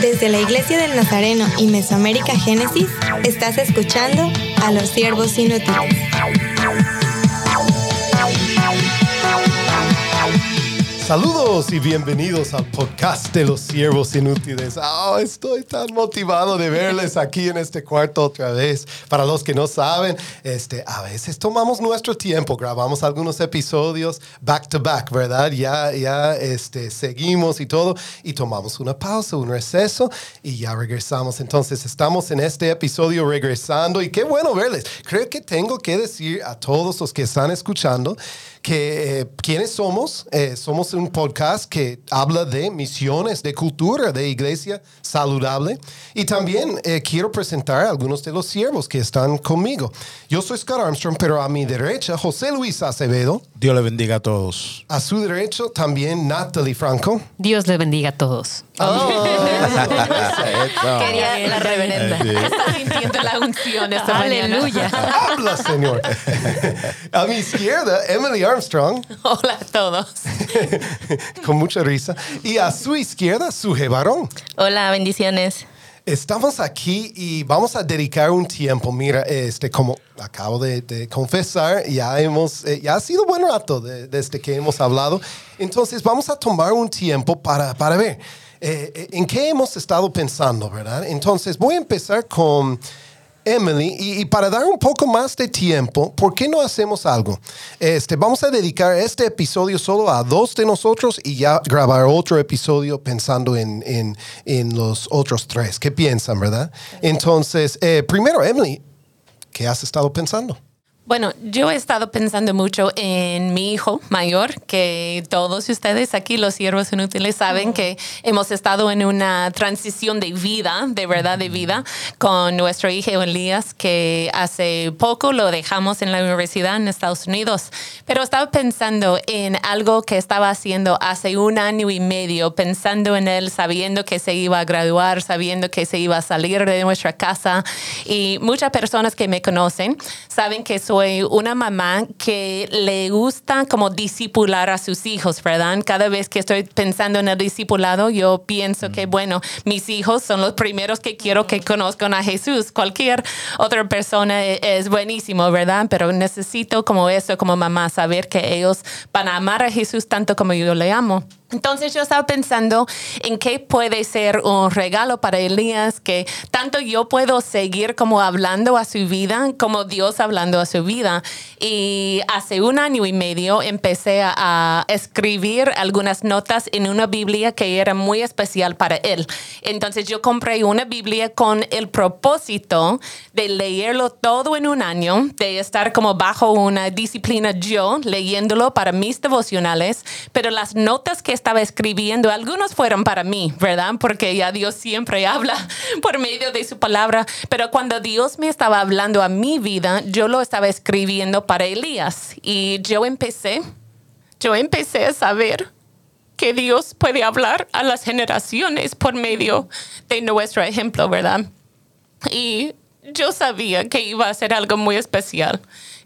Desde la Iglesia del Nazareno y Mesoamérica Génesis, estás escuchando a los siervos inútiles. Saludos y bienvenidos al podcast de los siervos inútiles. Oh, estoy tan motivado de verles aquí en este cuarto otra vez. Para los que no saben, este, a veces tomamos nuestro tiempo, grabamos algunos episodios back to back, ¿verdad? Ya, ya este, seguimos y todo, y tomamos una pausa, un receso, y ya regresamos. Entonces, estamos en este episodio regresando, y qué bueno verles. Creo que tengo que decir a todos los que están escuchando, que eh, quiénes somos. Eh, somos un podcast que habla de misiones, de cultura, de iglesia saludable. Y también eh, quiero presentar a algunos de los siervos que están conmigo. Yo soy Scott Armstrong, pero a mi derecha, José Luis Acevedo. Dios le bendiga a todos. A su derecho, también Natalie Franco. Dios le bendiga a todos. Oh. Quería la reverenda. Está sintiendo la unción esta. Aleluya. Habla, Señor. a mi izquierda, Emily Armstrong. Hola a todos. con mucha risa. Y a su izquierda, su varón. Hola, bendiciones. Estamos aquí y vamos a dedicar un tiempo. Mira, este, como acabo de, de confesar, ya hemos, eh, ya ha sido buen rato de- desde que hemos hablado. Entonces, vamos a tomar un tiempo para, para ver eh, eh, en qué hemos estado pensando, ¿verdad? Entonces, voy a empezar con Emily y, y para dar un poco más de tiempo, ¿por qué no hacemos algo? Este, vamos a dedicar este episodio solo a dos de nosotros y ya grabar otro episodio pensando en, en, en los otros tres. ¿Qué piensan, verdad? Entonces, eh, primero, Emily, ¿qué has estado pensando? Bueno, yo he estado pensando mucho en mi hijo mayor, que todos ustedes aquí, los siervos inútiles, saben que hemos estado en una transición de vida, de verdad de vida, con nuestro hijo Elías, que hace poco lo dejamos en la universidad en Estados Unidos. Pero estaba pensando en algo que estaba haciendo hace un año y medio, pensando en él, sabiendo que se iba a graduar, sabiendo que se iba a salir de nuestra casa. Y muchas personas que me conocen saben que soy una mamá que le gusta como discipular a sus hijos, ¿verdad? Cada vez que estoy pensando en el discipulado, yo pienso que, bueno, mis hijos son los primeros que quiero que conozcan a Jesús. Cualquier otra persona e- es buenísimo, ¿verdad? Pero necesito como eso, como mamá, saber que ellos van a amar a Jesús tanto como yo le amo. Entonces yo estaba pensando en qué puede ser un regalo para Elías que tanto yo puedo seguir como hablando a su vida como Dios hablando a su vida. Y hace un año y medio empecé a, escribir algunas notas en una Biblia que era muy especial para él. Entonces yo compré una Biblia con el propósito de leerlo todo en un año, de estar como bajo una disciplina yo leyéndolo para mis devocionales, pero las notas que estaba escribiendo, algunos fueron para mí, ¿verdad? Porque ya Dios siempre habla por medio de su palabra, pero cuando Dios me estaba hablando a mi vida, yo lo estaba escribiendo para Elías y yo empecé, yo empecé a saber que Dios puede hablar a las generaciones por medio de nuestro ejemplo, ¿verdad? Y yo sabía que iba a ser algo muy especial.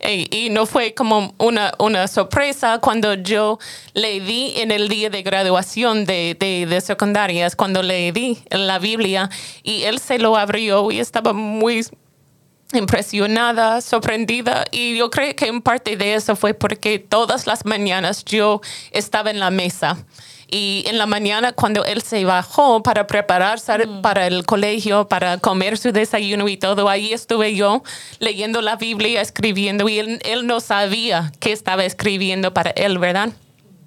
Y, no fue como una, una sorpresa cuando yo le di en el día de graduación de, de, de secundarias, cuando le di la Biblia y él se lo abrió y estaba muy impresionada, sorprendida. Y yo creo que en parte de eso fue porque todas las mañanas yo estaba en la mesa y en la mañana cuando él se bajó para prepararse para el colegio, para comer su desayuno y todo, ahí estuve yo leyendo la Biblia, escribiendo y él, él no sabía que estaba escribiendo para él, ¿verdad?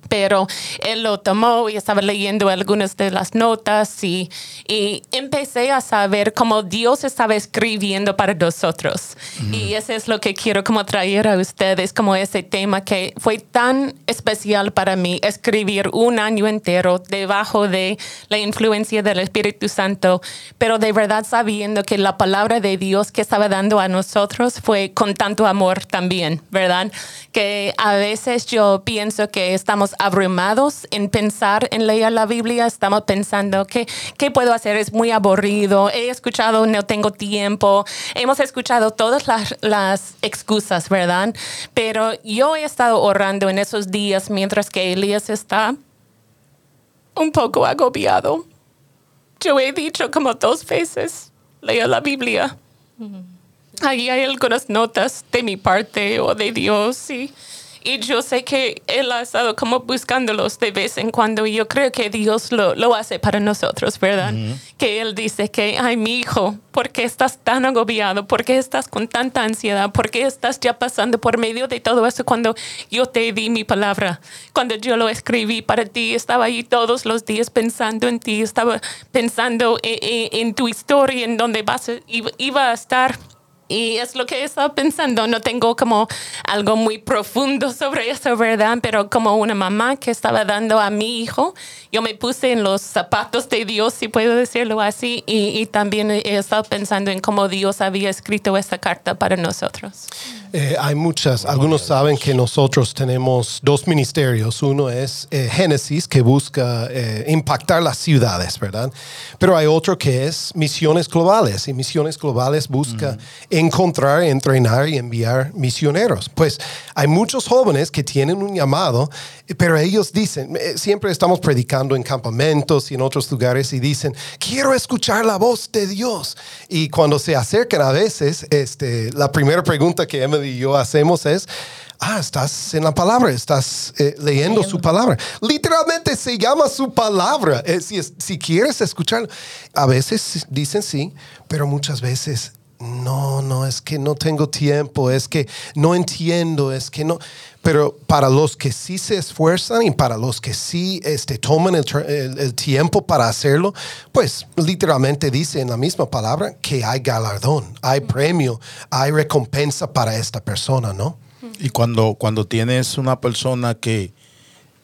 Pero él lo tomó y estaba leyendo algunas de las notas y, y empecé a saber cómo Dios estaba escribiendo para nosotros. Y eso es lo que quiero como traer a ustedes, como ese tema que fue tan especial para mí, escribir un año entero debajo de la influencia del Espíritu Santo, pero de verdad sabiendo que la palabra de Dios que estaba dando a nosotros fue con tanto amor también, ¿verdad? Que a veces yo pienso que estamos abrumados en pensar en leer la Biblia. Estamos pensando, ¿qué, qué puedo hacer? Es muy aburrido. He escuchado, no tengo tiempo. Hemos escuchado todas las, las excusas, ¿verdad? Pero yo he estado orando en esos días mientras que Elías está un poco agobiado. Yo he dicho como dos veces, lea la Biblia. Ahí hay algunas notas de mi parte o de Dios y, y yo sé que Él ha estado como buscándolos de vez en cuando y yo creo que Dios lo, lo hace para nosotros, ¿verdad? Que Él dice que, ay, mi hijo, ¿por qué estás tan agobiado? ¿Por qué estás con tanta ansiedad? ¿Por qué estás ya pasando por medio de todo eso cuando yo te di mi palabra? Cuando yo lo escribí para ti, estaba ahí todos los días pensando en ti, estaba pensando en, en- en tu historia, en donde vas iba a estar. Y es lo que estaba pensando. No tengo como algo muy profundo sobre eso, ¿verdad? Pero como una mamá que estaba dando a mi hijo, yo me puse en los zapatos de Dios, si puedo decirlo así, y, y también he estado pensando en cómo Dios había escrito esta carta para nosotros. Eh, hay muchas. Algunos saben que nosotros tenemos dos ministerios. Uno es eh, Génesis, que busca eh, impactar las ciudades, ¿verdad? Pero hay otro que es Misiones Globales. Y Misiones Globales busca encontrar, entrenar y enviar misioneros. Pues hay muchos jóvenes que tienen un llamado, pero ellos dicen, eh, siempre estamos predicando en campamentos y en otros lugares y dicen, quiero escuchar la voz de Dios. Y cuando se acercan a veces, este, la primera pregunta que Emily y yo hacemos es, ah, estás en la palabra, estás eh, leyendo su palabra. Literalmente se llama su palabra. Eh, si, si quieres escucharlo, a veces dicen sí, pero muchas veces no, no, es que no tengo tiempo, es que no entiendo, es que no. Pero para los que sí se esfuerzan y para los que sí este, toman el, tra- el- el tiempo para hacerlo, pues literalmente dice en la misma palabra que hay galardón, hay premio, hay recompensa para esta persona, ¿no? Y cuando, cuando tienes una persona que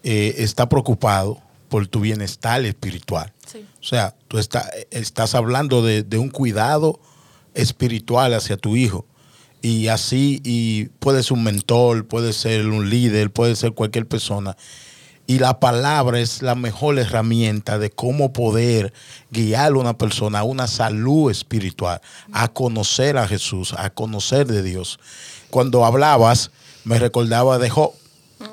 eh, está preocupado por tu bienestar espiritual, Sí. o sea, tú está- estás hablando de, de un cuidado espiritual hacia tu hijo. Y así, y puede ser un mentor, puede ser un líder, puede ser cualquier persona. Y la palabra es la mejor herramienta de cómo poder guiar a una persona a una salud espiritual, a conocer a Jesús, a conocer de Dios. Cuando hablabas, me recordaba de Job,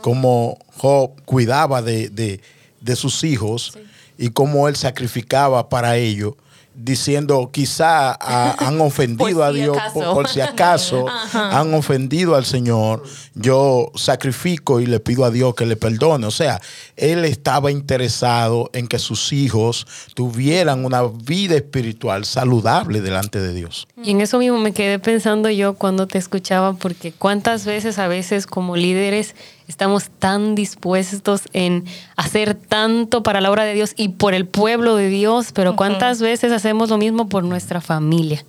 cómo Job cuidaba de, de- de sus hijos y cómo él sacrificaba para ellos, diciendo quizá han ofendido a Dios por, por si acaso han ofendido al Señor, yo sacrifico y le pido a Dios que le perdone. O sea, él estaba interesado en que sus hijos tuvieran una vida espiritual saludable delante de Dios. Y en eso mismo me quedé pensando yo cuando te escuchaba, porque cuántas veces a veces como líderes estamos tan dispuestos en hacer tanto para la obra de Dios y por el pueblo de Dios, pero cuántas veces hacemos lo mismo por nuestra familia.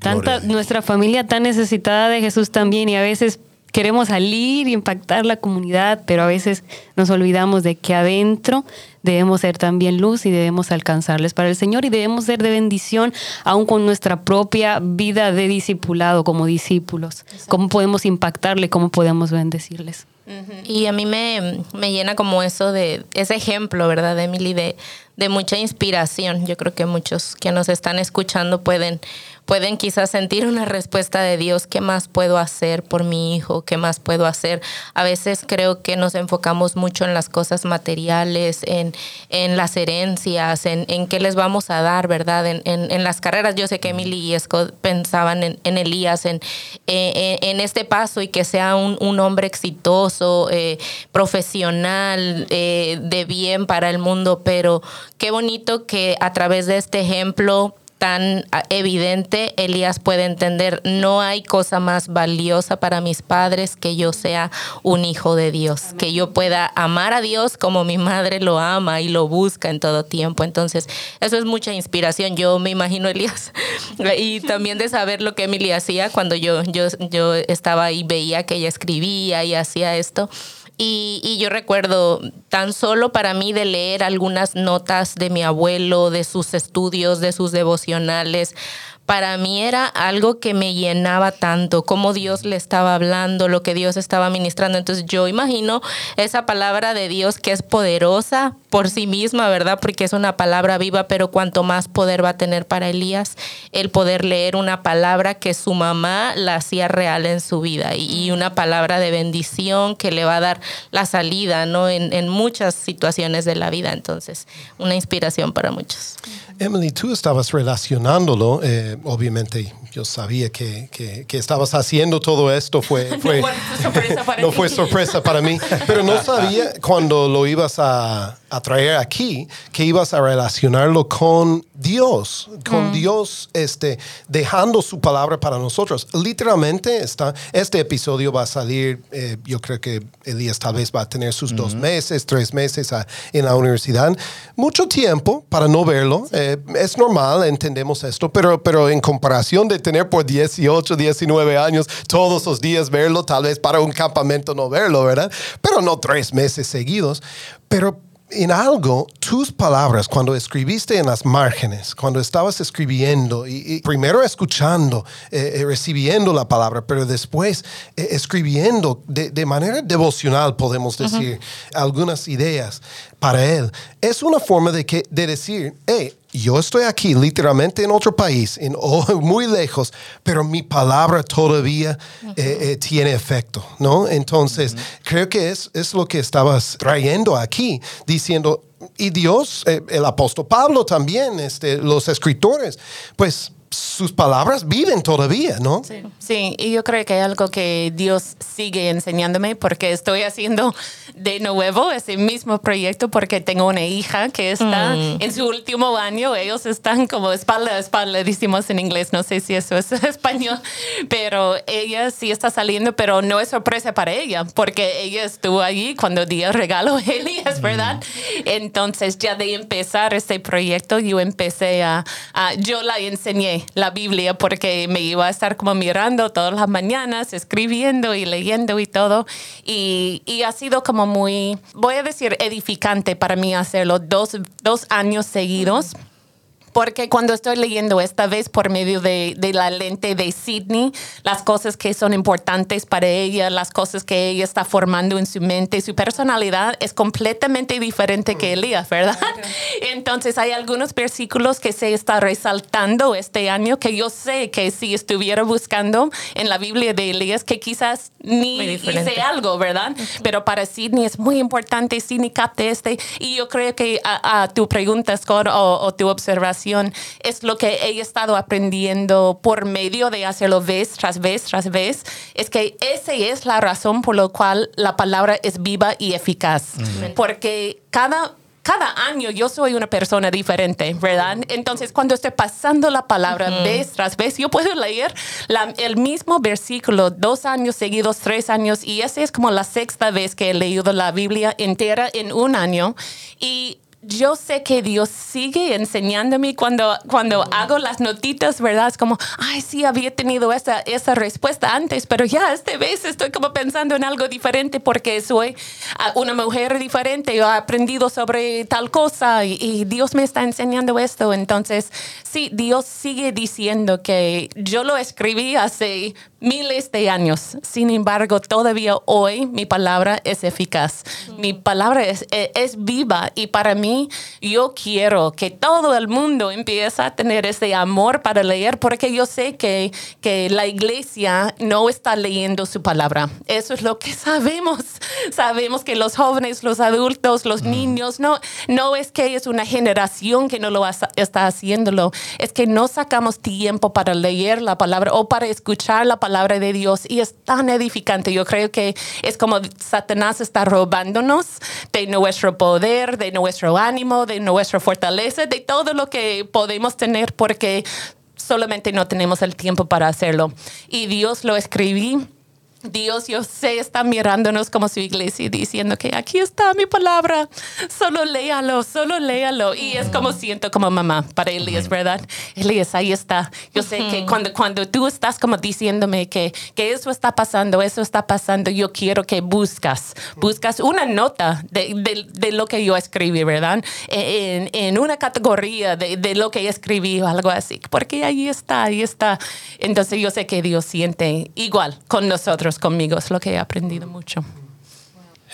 Tanta, Dios. nuestra familia tan necesitada de Jesús también y a veces queremos salir y impactar la comunidad, pero a veces nos olvidamos de que adentro debemos ser también luz y debemos alcanzarles para el Señor y debemos ser de bendición aún con nuestra propia vida de discipulado como discípulos. ¿Cómo podemos impactarle? ¿Cómo podemos bendecirles? Y a mí me, me llena como eso de ese ejemplo, ¿verdad, Emily? De, de mucha inspiración. Yo creo que muchos que nos están escuchando pueden, pueden quizás sentir una respuesta de Dios. ¿Qué más puedo hacer por mi hijo? ¿Qué más puedo hacer? A veces creo que nos enfocamos mucho en las cosas materiales, en, en las herencias, en, en qué les vamos a dar, ¿verdad? En, en, en las carreras. Yo sé que Emily y Scott pensaban en, en Elías, en, eh, en este paso y que sea un, un hombre exitoso, eh, profesional, eh, de bien para el mundo, pero qué bonito que a través de este ejemplo tan ah, evidente, Elías puede entender, no hay cosa más valiosa para mis padres que yo sea un hijo de Dios, que yo pueda amar a Dios como mi madre lo ama y lo busca en todo tiempo. Entonces, eso es mucha inspiración. Yo me imagino Elías y también de saber lo que Emily hacía cuando yo, yo, yo estaba ahí, veía que ella escribía y hacía esto. Y, y yo recuerdo tan solo para mí de leer algunas notas de mi abuelo, de sus estudios, de sus devocionales, para mí era algo que me llenaba tanto, cómo Dios le estaba hablando, lo que Dios estaba ministrando. Entonces yo imagino esa palabra de Dios que es poderosa por sí misma, ¿verdad? Porque es una palabra viva, pero cuanto más poder va a tener para Elías el poder leer una palabra que su mamá la hacía real en su vida y, una palabra de bendición que le va a dar la salida, ¿no? En, en muchas situaciones de la vida. Entonces, una inspiración para muchos. Emily, tú estabas relacionándolo, eh, obviamente yo sabía que, que, estabas haciendo todo esto, fue, fue no fue sorpresa para mí, pero no sabía cuando lo ibas a, a traer aquí que ibas a relacionarlo con Dios, con mm. Dios este, dejando su palabra para nosotros. Literalmente está, este episodio va a salir, eh, yo creo que Elías tal vez va a tener sus dos meses, tres meses en la universidad. Mucho tiempo para no verlo, eh, es normal, entendemos esto, pero, pero en comparación de tener por 18, 19 años todos los días verlo, tal vez para un campamento no verlo, ¿verdad? Pero no tres meses seguidos. Pero en algo, tus palabras, cuando escribiste en las márgenes, cuando estabas escribiendo y, primero escuchando, eh, eh, recibiendo la palabra, pero después eh, escribiendo de, manera devocional, podemos decir, algunas ideas para él, es una forma de, que, de decir, hey, yo estoy aquí literalmente en otro país, en, muy lejos, pero mi palabra todavía eh, eh, tiene efecto, ¿no? Entonces, creo que es, es lo que estabas trayendo aquí, diciendo, y Dios, eh, el apóstol Pablo también, este, los escritores, pues sus palabras viven todavía, ¿no? Sí. y yo creo que hay algo que Dios sigue enseñándome porque estoy haciendo de nuevo ese mismo proyecto porque tengo una hija que está mm. en su último año. Ellos están como espalda a espalda, decimos en inglés, no sé si eso es español, pero ella sí está saliendo, pero no es sorpresa para ella porque ella estuvo allí cuando dio regalo a Elías, ¿verdad? Mm. Entonces ya de empezar este proyecto yo empecé a, a yo la enseñé la Biblia porque me iba a estar como mirando todas las mañanas, escribiendo y leyendo y todo. Y, ha sido como muy, voy a decir, edificante para mí hacerlo dos, dos años seguidos porque cuando estoy leyendo esta vez por medio de, de, la lente de Sydney, las cosas que son importantes para ella, las cosas que ella está formando en su mente, su personalidad es completamente diferente que Elías, ¿verdad? Entonces hay algunos versículos que se está resaltando este año que yo sé que si estuviera buscando en la Biblia de Elías, que quizás ni hice algo, ¿verdad? Pero para Sydney es muy importante, Sydney capte este. Y yo creo que a, tu pregunta, Scott, o tu observación, es lo que he estado aprendiendo por medio de hacerlo vez tras vez tras vez, es que esa es la razón por la cual la palabra es viva y eficaz. Porque cada cada año yo soy una persona diferente, ¿verdad? Entonces, cuando estoy pasando la palabra vez tras vez, yo puedo leer el mismo versículo dos años seguidos, tres años, y esa es como la sexta vez que he leído la Biblia entera en un año. Y yo sé que Dios sigue enseñándome cuando, cuando hago las notitas, ¿verdad? Es como, ay, sí, había tenido esa, esa respuesta antes, pero ya esta vez estoy como pensando en algo diferente porque soy ah, una mujer diferente, yo he aprendido sobre tal cosa y, y Dios me está enseñando esto. Entonces, sí, Dios sigue diciendo que yo lo escribí hace miles de años. Sin embargo, todavía hoy mi palabra es eficaz. Mi palabra es, e, es, viva y para mí yo quiero que todo el mundo empiece a tener ese amor para leer porque yo sé que, que la iglesia no está leyendo su palabra. Eso es lo que sabemos. Sabemos que los jóvenes, los adultos, los mm. niños, no, no es que es una generación que no lo está haciéndolo, es que no sacamos tiempo para leer la palabra o para escuchar la palabra palabra de Dios y es tan edificante. Yo creo que es como Satanás está robándonos de nuestro poder, de nuestro ánimo, de nuestra fortaleza, de todo lo que podemos tener porque solamente no tenemos el tiempo para hacerlo. Y Dios lo escribí Dios, yo sé, está mirándonos como su iglesia y diciendo que aquí está mi palabra, solo léalo, solo léalo. Y es como siento como mamá para Elías, ¿verdad? Elías, ahí está. Yo sé que cuando, cuando tú estás como diciéndome que, que eso está pasando, eso está pasando, yo quiero que buscas, buscas una nota de, de, de lo que yo escribí, ¿verdad? En, en una categoría de, de lo que escribí o algo así, porque ahí está, ahí está. Entonces yo sé que Dios siente igual con nosotros conmigo, es lo que he aprendido mucho.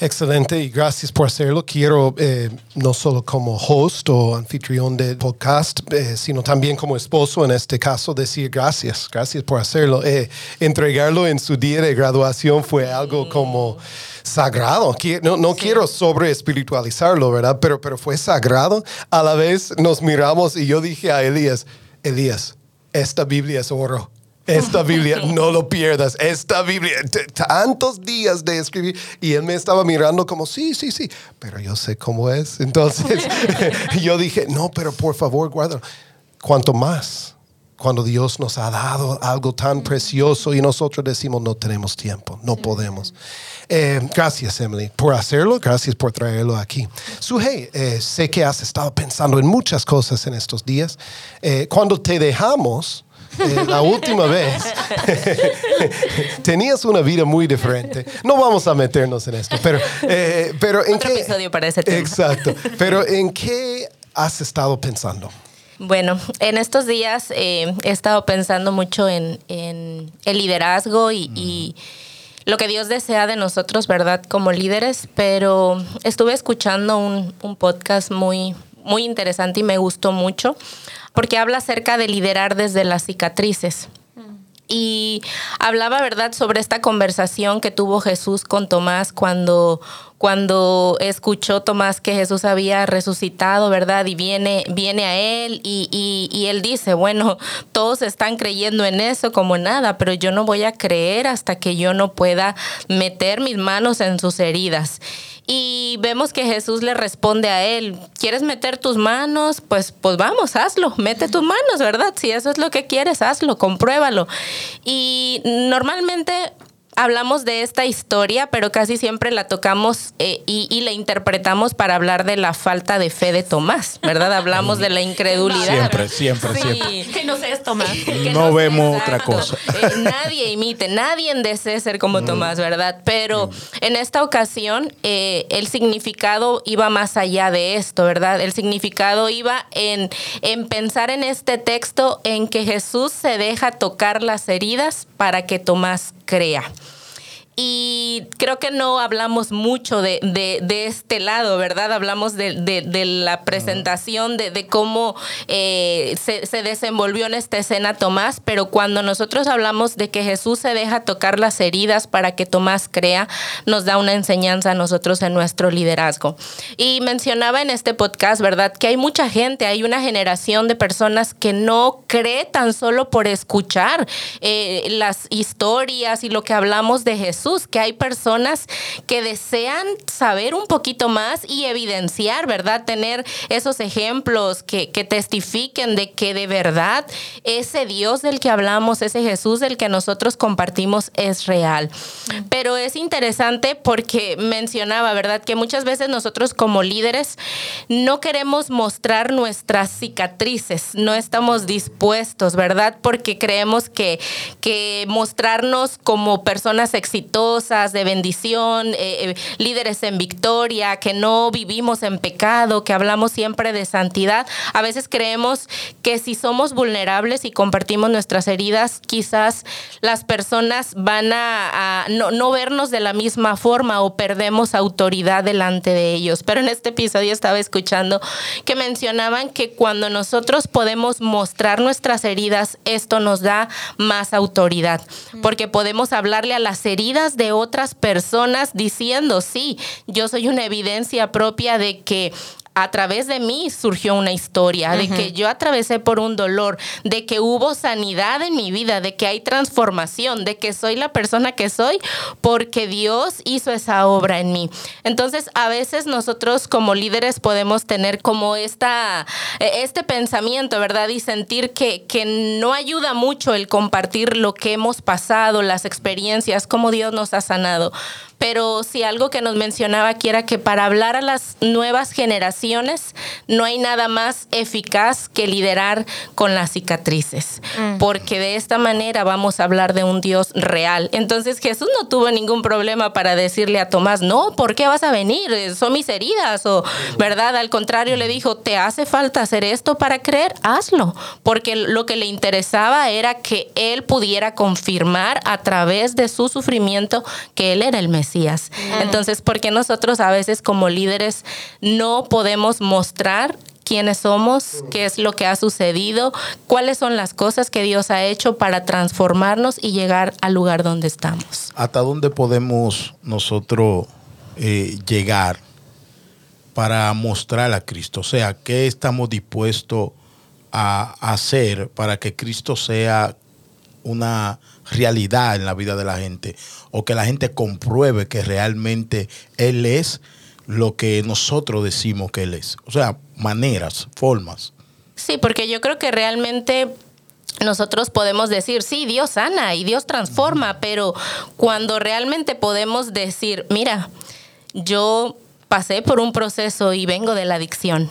Excelente y gracias por hacerlo. Quiero eh, no solo como host o anfitrión del podcast, eh, sino también como esposo en este caso decir gracias, gracias por hacerlo. Eh, entregarlo en su día de graduación fue algo como sagrado. No, no quiero sobre espiritualizarlo, ¿verdad? Pero, pero fue sagrado. A la vez nos miramos y yo dije a Elías, Elías, esta Biblia es oro. Esta Biblia, no lo pierdas. Esta Biblia, tantos días de escribir. Y él me estaba mirando como, sí, sí, sí, pero yo sé cómo es. Entonces yo dije, no, pero por favor, guárdalo. Cuanto más, cuando Dios nos ha dado algo tan precioso y nosotros decimos, no tenemos tiempo, no podemos. Eh, gracias, Emily, por hacerlo. Gracias por traerlo aquí. Sujei, eh, sé que has estado pensando en muchas cosas en estos días. Eh, cuando te dejamos, eh, la última vez tenías una vida muy diferente. No vamos a meternos en esto, pero, eh, pero en Otro qué episodio para ese tema. Exacto. Pero en qué has estado pensando? Bueno, en estos días eh, he estado pensando mucho en, en el liderazgo y, y lo que Dios desea de nosotros, ¿verdad? Como líderes, pero estuve escuchando un, un podcast muy, muy interesante y me gustó mucho porque habla acerca de liderar desde las cicatrices. Y hablaba, ¿verdad?, sobre esta conversación que tuvo Jesús con Tomás cuando, cuando escuchó Tomás que Jesús había resucitado, ¿verdad? Y viene, viene a él y, y, él dice, bueno, todos están creyendo en eso como nada, pero yo no voy a creer hasta que yo no pueda meter mis manos en sus heridas. Y vemos que Jesús le responde a él, ¿quieres meter tus manos? Pues, pues vamos, hazlo, mete tus manos, ¿verdad? Si eso es lo que quieres, hazlo, compruébalo. Y normalmente hablamos de esta historia, pero casi siempre la tocamos eh, y, y, la interpretamos para hablar de la falta de fe de Tomás, ¿verdad? Hablamos de la incredulidad. Siempre, siempre, Sí. siempre. Que no sé es Tomás. Que No vemos otra cosa. Eh, nadie imite, nadie desee ser como Tomás, ¿verdad? Pero en esta ocasión eh, el significado iba más allá de esto, ¿verdad? El significado iba en, en pensar en este texto en que Jesús se deja tocar las heridas para que Tomás crea. Y creo que no hablamos mucho de, de- de este lado, ¿verdad? Hablamos de, de- la presentación, de, de cómo eh, se, se desenvolvió en esta escena Tomás, pero cuando nosotros hablamos de que Jesús se deja tocar las heridas para que Tomás crea, nos da una enseñanza a nosotros en nuestro liderazgo. Y mencionaba en este podcast, ¿verdad? Que hay mucha gente, hay una generación de personas que no cree tan solo por escuchar eh, las historias y lo que hablamos de Jesús, que hay personas que desean saber un poquito más y evidenciar, ¿verdad? Tener esos ejemplos que, que testifiquen de que de verdad ese Dios del que hablamos, ese Jesús del que nosotros compartimos es real. Pero es interesante porque mencionaba, ¿verdad? Que muchas veces nosotros como líderes no queremos mostrar nuestras cicatrices, no estamos dispuestos, ¿verdad? Porque creemos que, que mostrarnos como personas exitosas, de bendición, eh, eh, líderes en victoria, que no vivimos en pecado, que hablamos siempre de santidad, a veces creemos que si somos vulnerables y compartimos nuestras heridas, quizás las personas van a, a no, no vernos de la misma forma o perdemos autoridad delante de ellos. Pero en este episodio estaba escuchando que mencionaban que cuando nosotros podemos mostrar nuestras heridas, esto nos da más autoridad, porque podemos hablarle a las heridas de otras personas diciendo, sí, yo soy una evidencia propia de que a través de mí surgió una historia, de que yo atravesé por un dolor, de que hubo sanidad en mi vida, de que hay transformación, de que soy la persona que soy porque Dios hizo esa obra en mí. Entonces, a veces nosotros como líderes podemos tener como esta, e, este pensamiento, ¿verdad? Y sentir que, que no ayuda mucho el compartir lo que hemos pasado, las experiencias, cómo Dios nos ha sanado pero si algo que nos mencionaba aquí era que para hablar a las nuevas generaciones no hay nada más eficaz que liderar con las cicatrices, mm. porque de esta manera vamos a hablar de un Dios real. Entonces Jesús no tuvo ningún problema para decirle a Tomás, no, ¿por qué vas a venir? Son mis heridas, o verdad, al contrario le dijo, ¿te hace falta hacer esto para creer? Hazlo, porque lo que le interesaba era que él pudiera confirmar a través de su sufrimiento que él era el Mesías. Entonces, ¿por qué nosotros a veces como líderes no podemos mostrar quiénes somos, qué es lo que ha sucedido, cuáles son las cosas que Dios ha hecho para transformarnos y llegar al lugar donde estamos. ¿Hasta dónde podemos nosotros eh, llegar para mostrar a Cristo? O sea, ¿qué estamos dispuestos a hacer para que Cristo sea una realidad en la vida de la gente o que la gente compruebe que realmente Él es lo que nosotros decimos que Él es. O sea, maneras, formas. Sí, porque yo creo que realmente nosotros podemos decir, sí, Dios sana y Dios transforma, pero cuando realmente podemos decir, mira, yo pasé por un proceso y vengo de la adicción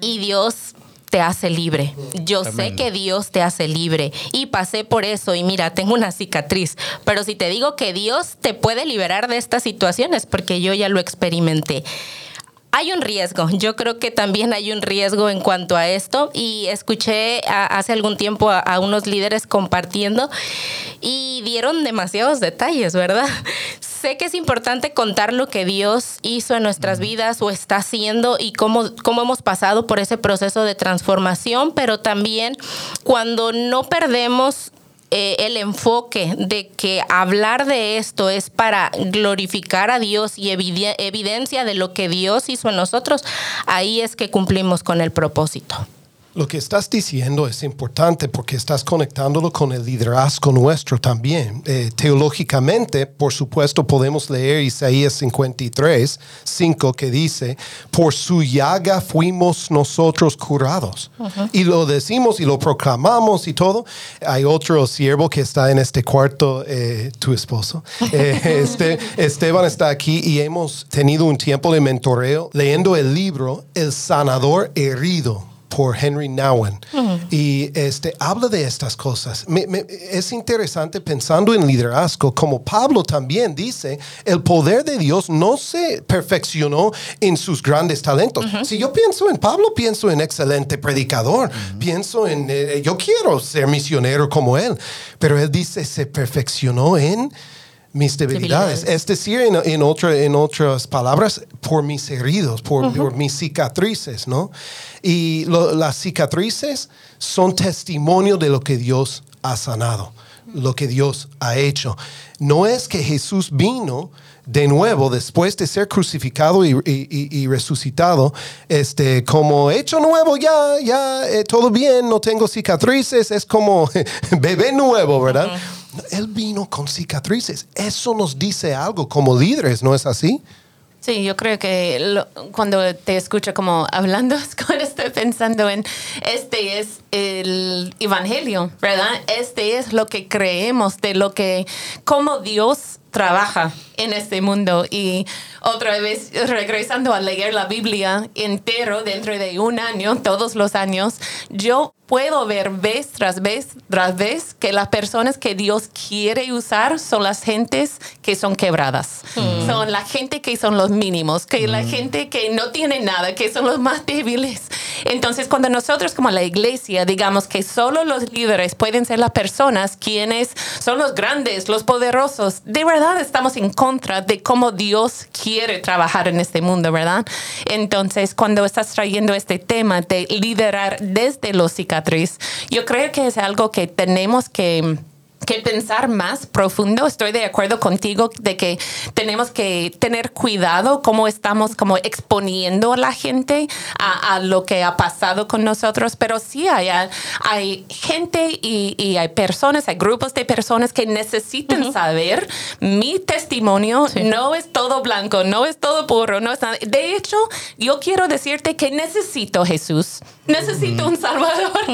y Dios te hace libre. Yo sé que Dios te hace libre y pasé por eso y mira, tengo una cicatriz, pero si te digo que Dios te puede liberar de estas situaciones porque yo ya lo experimenté. Hay un riesgo, yo creo que también hay un riesgo en cuanto a esto. Y escuché hace algún tiempo a, unos líderes compartiendo y dieron demasiados detalles, ¿verdad? sé que es importante contar lo que Dios hizo en nuestras vidas o está haciendo y cómo, cómo hemos pasado por ese proceso de transformación, pero también cuando no perdemos eh, el enfoque de que hablar de esto es para glorificar a Dios y evidencia de lo que Dios hizo en nosotros, ahí es que cumplimos con el propósito. Lo que estás diciendo es importante porque estás conectándolo con el liderazgo nuestro también. Eh, teológicamente, por supuesto, podemos leer Isaías 53, 5, que dice, por su llaga fuimos nosotros curados. Y lo decimos y lo proclamamos y todo. Hay otro siervo que está en este cuarto, eh, tu esposo. Eh, este, Esteban está aquí y hemos tenido un tiempo de mentoreo leyendo el libro El sanador herido por Henry Nowen. Y este, habla de estas cosas. es interesante pensando en liderazgo, como Pablo también dice, el poder de Dios no se perfeccionó en sus grandes talentos. Si yo pienso en Pablo, pienso en excelente predicador, pienso en, eh, yo quiero ser misionero como él, pero él dice, se perfeccionó en mis debilidades. Es decir, en, en, en otras palabras, por mis heridos, por, mis cicatrices, ¿no? Y las cicatrices son testimonio de lo que Dios ha sanado, lo que Dios ha hecho. No es que Jesús vino de nuevo después de ser crucificado y, resucitado, este, como hecho nuevo, ya, ya, eh, todo bien, no tengo cicatrices, es como bebé nuevo, ¿verdad? Él vino con cicatrices. Eso nos dice algo como líderes, ¿no es así? Sí, yo creo que cuando te escucho como hablando, estoy pensando en este es el evangelio, ¿verdad? Este es lo que creemos de lo que, como Dios trabaja en este mundo. Y otra vez, regresando a leer la Biblia entero dentro de un año, todos los años, yo puedo ver vez tras vez tras vez que las personas que Dios quiere usar son las gentes que son quebradas. Mm. Son la gente que son los mínimos, que la mm. gente que no tiene nada, que son los más débiles. Entonces, cuando nosotros como la iglesia digamos que solo los líderes pueden ser las personas quienes son los grandes, los poderosos, de verdad estamos en contra de cómo Dios quiere trabajar en este mundo, ¿verdad? Entonces, cuando estás trayendo este tema de liderar desde los cicatrices, yo creo que es algo que tenemos que que pensar más profundo. Estoy de acuerdo contigo de que tenemos que tener cuidado cómo estamos como exponiendo a la gente a, a lo que ha pasado con nosotros, pero sí hay, hay gente y, y hay personas, hay grupos de personas que necesitan saber mi testimonio no es todo blanco, no es todo puro, no es nada. De hecho, yo quiero decirte que necesito Jesús, necesito un Salvador,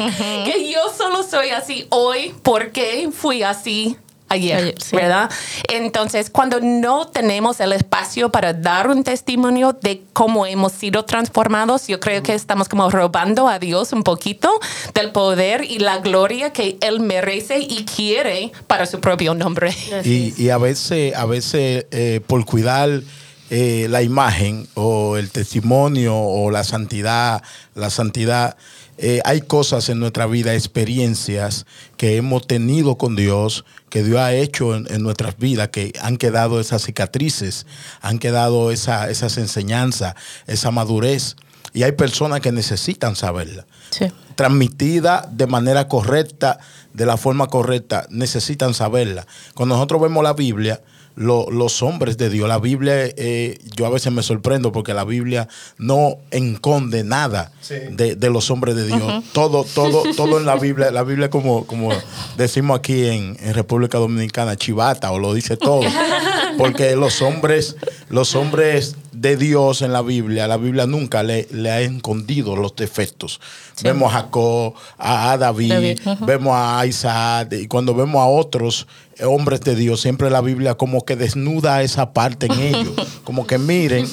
que yo solo soy así hoy porque fui así ayer, Ayer, sí. ¿verdad? Entonces, cuando no tenemos el espacio para dar un testimonio de cómo hemos sido transformados, yo creo que estamos como robando a Dios un poquito del poder y la gloria que Él merece y quiere para su propio nombre. Y, y a veces, a veces eh, por cuidar eh, la imagen o el testimonio o la santidad, la santidad, eh, hay cosas en nuestra vida, experiencias que hemos tenido con Dios, que Dios ha hecho en, en nuestras vidas, que han quedado esas cicatrices, han quedado esa, esas enseñanzas, esa madurez. Y hay personas que necesitan saberla Sí. transmitida de manera correcta, de la forma correcta, necesitan saberla. Cuando nosotros vemos la Biblia, lo- los hombres de Dios, la Biblia, eh, yo a veces me sorprendo porque la Biblia no enconde nada Sí. de, de los hombres de Dios. Todo, todo, todo en la Biblia, la Biblia como, como decimos aquí en, en República Dominicana, chivata, o lo dice todo. Porque los hombres, los hombres de Dios en la Biblia, la Biblia nunca le, le ha escondido los defectos. Vemos a Jacob, a, a David, vemos a Isaac, y cuando vemos a otros eh, hombres de Dios, siempre la Biblia como que desnuda esa parte en ellos. Como que miren,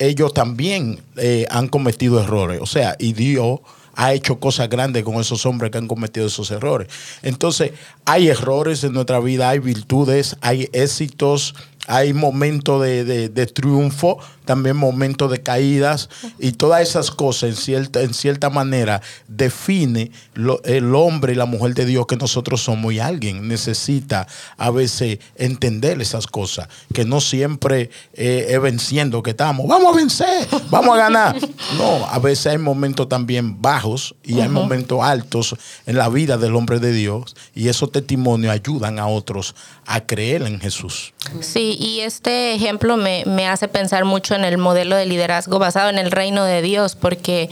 ellos también eh, han cometido errores. O sea, y Dios ha hecho cosas grandes con esos hombres que han cometido esos errores. Entonces, hay errores en nuestra vida, hay virtudes, hay éxitos, hay momentos de, de- de triunfo, también momentos de caídas, y todas esas cosas en cierta, en cierta manera define lo- el hombre y la mujer de Dios que nosotros somos y alguien necesita a veces entender esas cosas, que no siempre eh, es venciendo que estamos, vamos a vencer, vamos a ganar. No, a veces hay momentos también bajos y hay momentos altos en la vida del hombre de Dios y esos testimonios ayudan a otros a creer en Jesús. Sí, y este ejemplo me, me hace pensar mucho en el modelo de liderazgo basado en el reino de Dios, porque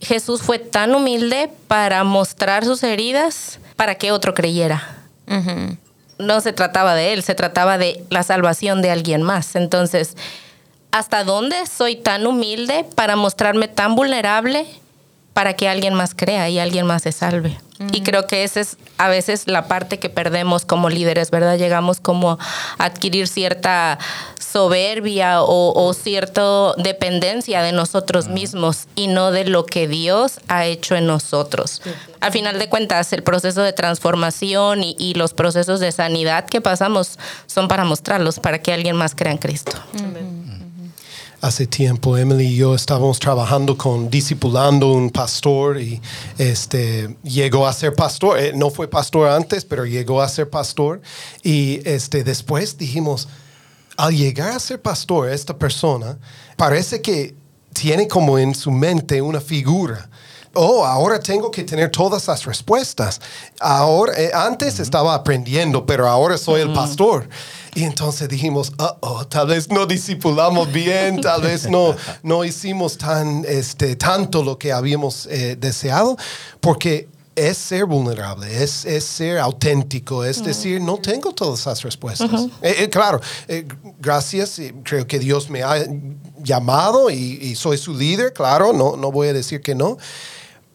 Jesús fue tan humilde para mostrar sus heridas para que otro creyera. No se trataba de él, se trataba de la salvación de alguien más. Entonces, ¿hasta dónde soy tan humilde para mostrarme tan vulnerable para que alguien más crea y alguien más se salve? Y creo que esa es a veces la parte que perdemos como líderes, ¿verdad? Llegamos como a adquirir cierta soberbia o, o cierta dependencia de nosotros mismos y no de lo que Dios ha hecho en nosotros. Al final de cuentas, el proceso de transformación y, y los procesos de sanidad que pasamos son para mostrarlos, para que alguien más crea en Cristo. Hace tiempo Emily y yo estábamos trabajando con discipulando un pastor y este llegó a ser pastor. Eh, no fue pastor antes, pero llegó a ser pastor y este después dijimos al llegar a ser pastor esta persona parece que tiene como en su mente una figura. Oh, ahora tengo que tener todas las respuestas. Ahora, eh, antes estaba aprendiendo, pero ahora soy el pastor. Y entonces dijimos, oh, tal vez no discipulamos bien, tal vez no, no hicimos tan, este, tanto lo que habíamos eh, deseado, porque es ser vulnerable, es, es ser auténtico, es decir, no tengo todas las respuestas. Eh, eh, claro, eh, gracias, creo que Dios me ha llamado y, y soy su líder, claro, no, no voy a decir que no,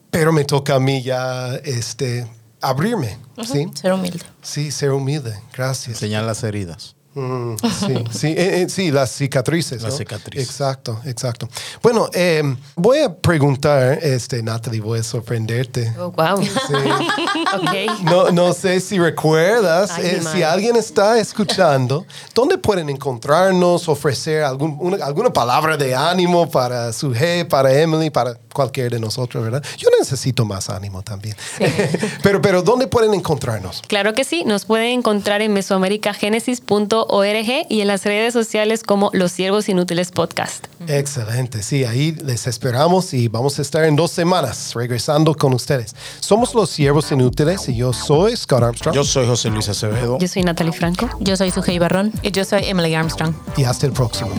pero me toca a mí ya este, abrirme, ¿sí? Ser humilde. Sí, ser humilde, gracias. Enseñar las heridas. Mm, sí, sí, eh, eh, sí, las cicatrices. Las ¿no? cicatrices. Exacto, exacto. Bueno, eh, voy a preguntar, este, Natalie, voy a sorprenderte. Oh, wow. ok. No, no sé si recuerdas, Ay, eh, si alguien está escuchando, ¿dónde pueden encontrarnos, ofrecer algún- una- alguna palabra de ánimo para su G, para Emily, para cualquiera de nosotros, ¿verdad? Yo necesito más ánimo también. pero, pero, ¿dónde pueden encontrarnos? Claro que sí, nos pueden encontrar en mesoamericagenesis.org genesis.org y en las redes sociales como Los Siervos Inútiles Podcast. Excelente, sí, ahí les esperamos y vamos a estar en dos semanas regresando con ustedes. Somos los siervos inútiles y yo soy Scott Armstrong. Yo soy José Luis Acevedo. Yo soy Natalie Franco. Yo soy Sujei Barrón. Y yo soy Emily Armstrong. y hasta el próximo.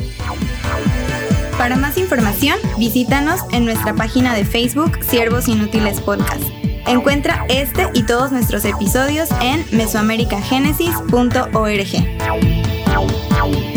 Para más información, visítanos en nuestra página de Facebook Siervos Inútiles Podcast. Encuentra este y todos nuestros episodios en mesoamericagenesis.org.